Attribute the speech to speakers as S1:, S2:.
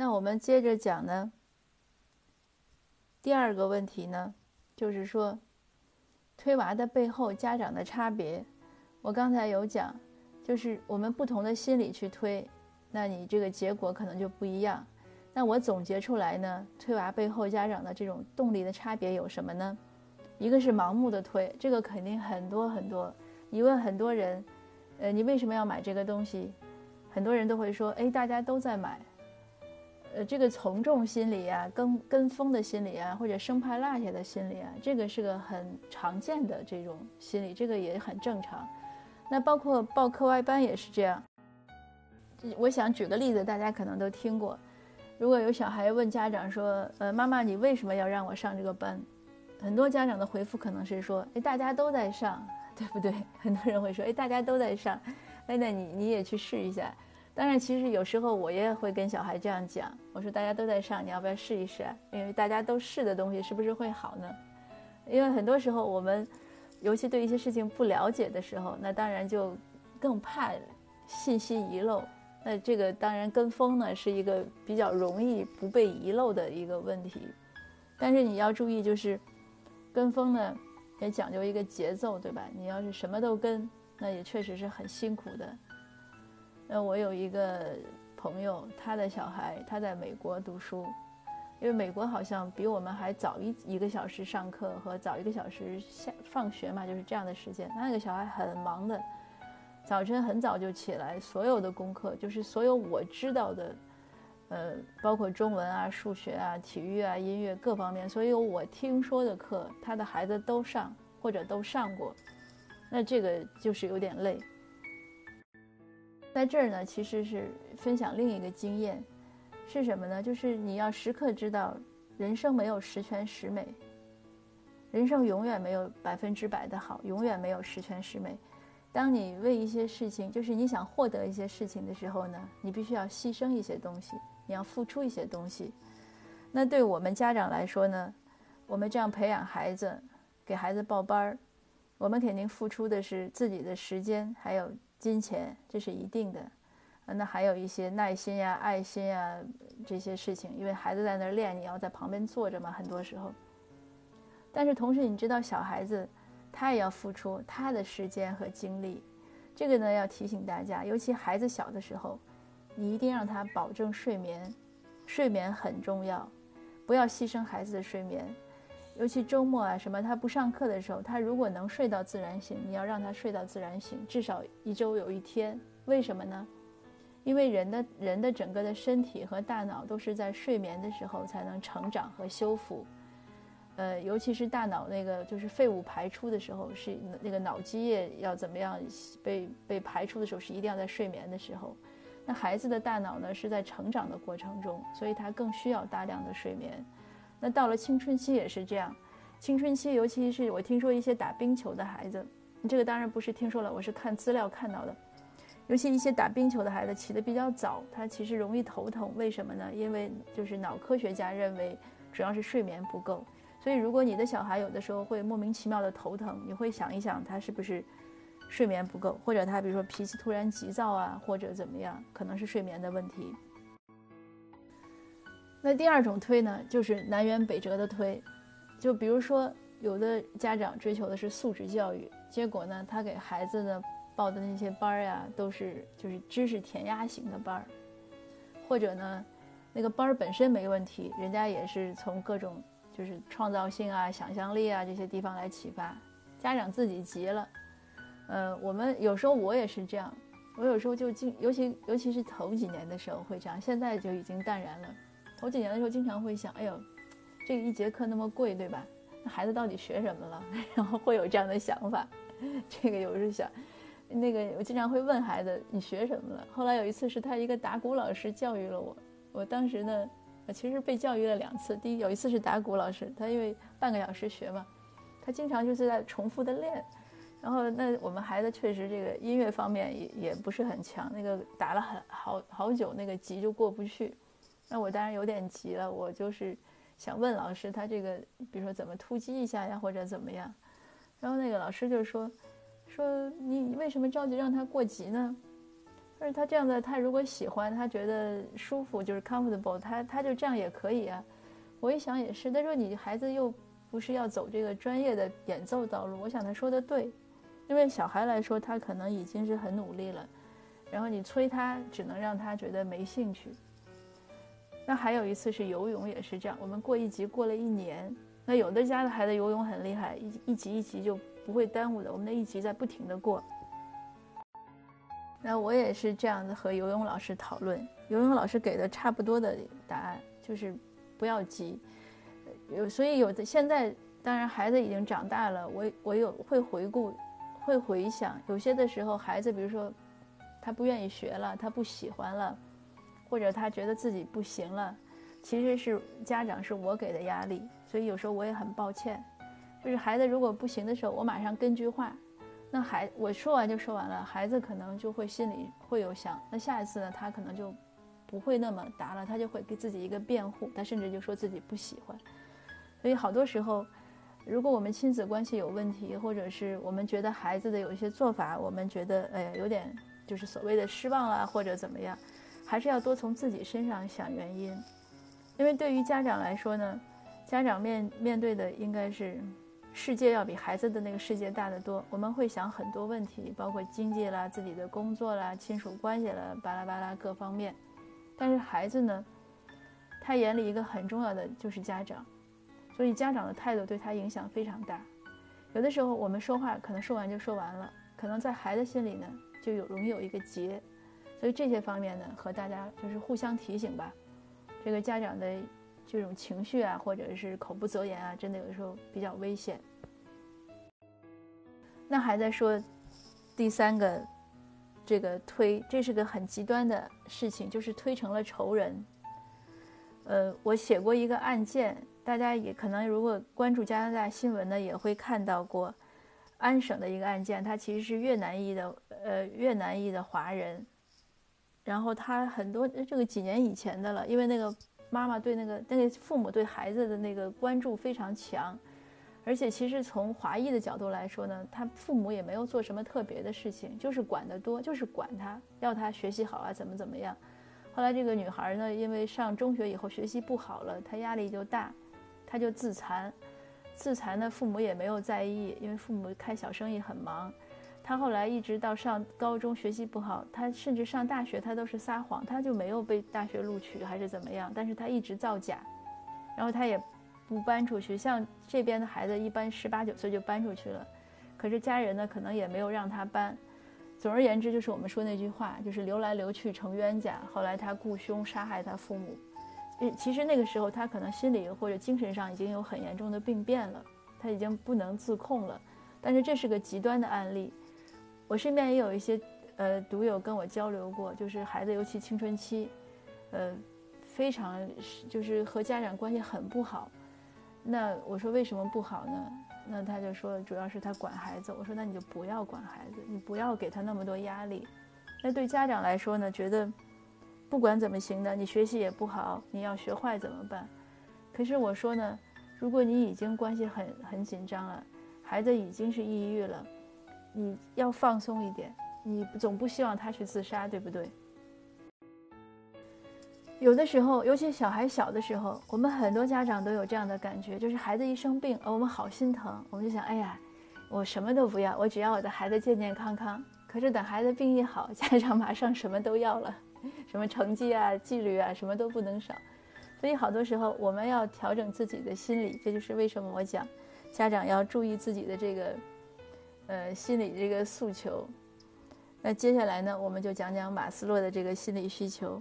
S1: 那我们接着讲呢。第二个问题呢，就是说，推娃的背后家长的差别。我刚才有讲，就是我们不同的心理去推，那你这个结果可能就不一样。那我总结出来呢，推娃背后家长的这种动力的差别有什么呢？一个是盲目的推，这个肯定很多很多。你问很多人，呃，你为什么要买这个东西？很多人都会说，哎，大家都在买。呃，这个从众心理啊，跟跟风的心理啊，或者生怕落下的心理啊，这个是个很常见的这种心理，这个也很正常。那包括报课外班也是这样。我想举个例子，大家可能都听过。如果有小孩问家长说：“呃，妈妈，你为什么要让我上这个班？”很多家长的回复可能是说：“哎，大家都在上，对不对？”很多人会说：“哎，大家都在上，哎，那你你也去试一下。”当然，其实有时候我也会跟小孩这样讲，我说大家都在上，你要不要试一试？因为大家都试的东西是不是会好呢？因为很多时候我们，尤其对一些事情不了解的时候，那当然就更怕信息遗漏。那这个当然跟风呢是一个比较容易不被遗漏的一个问题。但是你要注意，就是跟风呢也讲究一个节奏，对吧？你要是什么都跟，那也确实是很辛苦的。那我有一个朋友，他的小孩他在美国读书，因为美国好像比我们还早一一个小时上课和早一个小时下放学嘛，就是这样的时间。那个小孩很忙的，早晨很早就起来，所有的功课就是所有我知道的，呃，包括中文啊、数学啊、体育啊、音乐各方面，所有我听说的课，他的孩子都上或者都上过。那这个就是有点累。在这儿呢，其实是分享另一个经验，是什么呢？就是你要时刻知道，人生没有十全十美，人生永远没有百分之百的好，永远没有十全十美。当你为一些事情，就是你想获得一些事情的时候呢，你必须要牺牲一些东西，你要付出一些东西。那对我们家长来说呢，我们这样培养孩子，给孩子报班儿，我们肯定付出的是自己的时间，还有。金钱这是一定的，那还有一些耐心呀、爱心呀这些事情，因为孩子在那儿练，你要在旁边坐着嘛，很多时候。但是同时，你知道小孩子他也要付出他的时间和精力，这个呢要提醒大家，尤其孩子小的时候，你一定让他保证睡眠，睡眠很重要，不要牺牲孩子的睡眠。尤其周末啊，什么他不上课的时候，他如果能睡到自然醒，你要让他睡到自然醒，至少一周有一天。为什么呢？因为人的人的整个的身体和大脑都是在睡眠的时候才能成长和修复。呃，尤其是大脑那个就是废物排出的时候，是那个脑积液要怎么样被被排出的时候，是一定要在睡眠的时候。那孩子的大脑呢，是在成长的过程中，所以他更需要大量的睡眠。那到了青春期也是这样，青春期尤其是我听说一些打冰球的孩子，这个当然不是听说了，我是看资料看到的。尤其一些打冰球的孩子起得比较早，他其实容易头疼，为什么呢？因为就是脑科学家认为主要是睡眠不够。所以如果你的小孩有的时候会莫名其妙的头疼，你会想一想他是不是睡眠不够，或者他比如说脾气突然急躁啊，或者怎么样，可能是睡眠的问题。那第二种推呢，就是南辕北辙的推，就比如说有的家长追求的是素质教育，结果呢，他给孩子呢报的那些班儿呀，都是就是知识填鸭型的班儿，或者呢，那个班儿本身没问题，人家也是从各种就是创造性啊、想象力啊这些地方来启发，家长自己急了，呃，我们有时候我也是这样，我有时候就经，尤其尤其是头几年的时候会这样，现在就已经淡然了。头几年的时候，经常会想，哎呦，这个一节课那么贵，对吧？那孩子到底学什么了？然后会有这样的想法。这个有时想，那个我经常会问孩子，你学什么了？后来有一次是他一个打鼓老师教育了我，我当时呢，其实被教育了两次。第一，有一次是打鼓老师，他因为半个小时学嘛，他经常就是在重复的练。然后那我们孩子确实这个音乐方面也也不是很强，那个打了很好好久，那个级就过不去。那我当然有点急了，我就是想问老师，他这个比如说怎么突击一下呀，或者怎么样？然后那个老师就说，说你为什么着急让他过级呢？但是他这样的，他如果喜欢，他觉得舒服，就是 comfortable，他他就这样也可以啊。我一想也是，他说你孩子又不是要走这个专业的演奏道路，我想他说的对，因为小孩来说，他可能已经是很努力了，然后你催他，只能让他觉得没兴趣。那还有一次是游泳也是这样，我们过一级过了一年，那有的家的孩子游泳很厉害，一一级一级就不会耽误的，我们那一级在不停的过。那我也是这样子和游泳老师讨论，游泳老师给的差不多的答案，就是不要急。有所以有的现在当然孩子已经长大了，我我有会回顾，会回想，有些的时候孩子比如说他不愿意学了，他不喜欢了，或者他觉得自己不行了，其实是家长是我给的压力，所以有时候我也很抱歉。就是孩子如果不行的时候，我马上跟句话。那孩我说完就说完了，孩子可能就会心里会有想，那下一次呢，他可能就不会那么答了，他就会给自己一个辩护，他甚至就说自己不喜欢。所以好多时候，如果我们亲子关系有问题，或者是我们觉得孩子的有一些做法，我们觉得哎呀有点就是所谓的失望啊，或者怎么样，还是要多从自己身上想原因，因为对于家长来说呢，家长面面对的应该是。世界要比孩子的那个世界大得多，我们会想很多问题，包括经济啦、自己的工作啦、亲属关系啦、巴拉巴拉各方面。但是孩子呢，他眼里一个很重要的就是家长，所以家长的态度对他影响非常大。有的时候我们说话可能说完就说完了，可能在孩子心里呢就有容易有一个结。所以这些方面呢，和大家就是互相提醒吧，这个家长的。这种情绪啊，或者是口不择言啊，真的有的时候比较危险。那还在说第三个，这个推，这是个很极端的事情，就是推成了仇人。呃，我写过一个案件，大家也可能如果关注加拿大新闻呢，也会看到过安省的一个案件，他其实是越南裔的，呃，越南裔的华人。然后他很多这个几年以前的了，因为那个。妈妈对那个那个父母对孩子的那个关注非常强，而且其实从华裔的角度来说呢，他父母也没有做什么特别的事情，就是管得多，就是管他，要他学习好啊，怎么怎么样。后来这个女孩呢，因为上中学以后学习不好了，她压力就大，她就自残，自残呢父母也没有在意，因为父母开小生意很忙。他后来一直到上高中学习不好，他甚至上大学他都是撒谎，他就没有被大学录取还是怎么样，但是他一直造假，然后他也不搬出去，像这边的孩子一般十八九岁就搬出去了，可是家人呢可能也没有让他搬。总而言之，就是我们说那句话，就是流来流去成冤家。后来他雇凶杀害他父母，其实那个时候他可能心理或者精神上已经有很严重的病变了，他已经不能自控了。但是这是个极端的案例。我身边也有一些，呃，读友跟我交流过，就是孩子尤其青春期，呃，非常就是和家长关系很不好。那我说为什么不好呢？那他就说主要是他管孩子。我说那你就不要管孩子，你不要给他那么多压力。那对家长来说呢，觉得不管怎么行的，你学习也不好，你要学坏怎么办？可是我说呢，如果你已经关系很很紧张了，孩子已经是抑郁了。你要放松一点，你总不希望他去自杀，对不对？有的时候，尤其小孩小的时候，我们很多家长都有这样的感觉，就是孩子一生病，我们好心疼，我们就想，哎呀，我什么都不要，我只要我的孩子健健康康。可是等孩子病一好，家长马上什么都要了，什么成绩啊、纪律啊，什么都不能少。所以好多时候，我们要调整自己的心理，这就是为什么我讲，家长要注意自己的这个。呃，心理这个诉求，那接下来呢，我们就讲讲马斯洛的这个心理需求。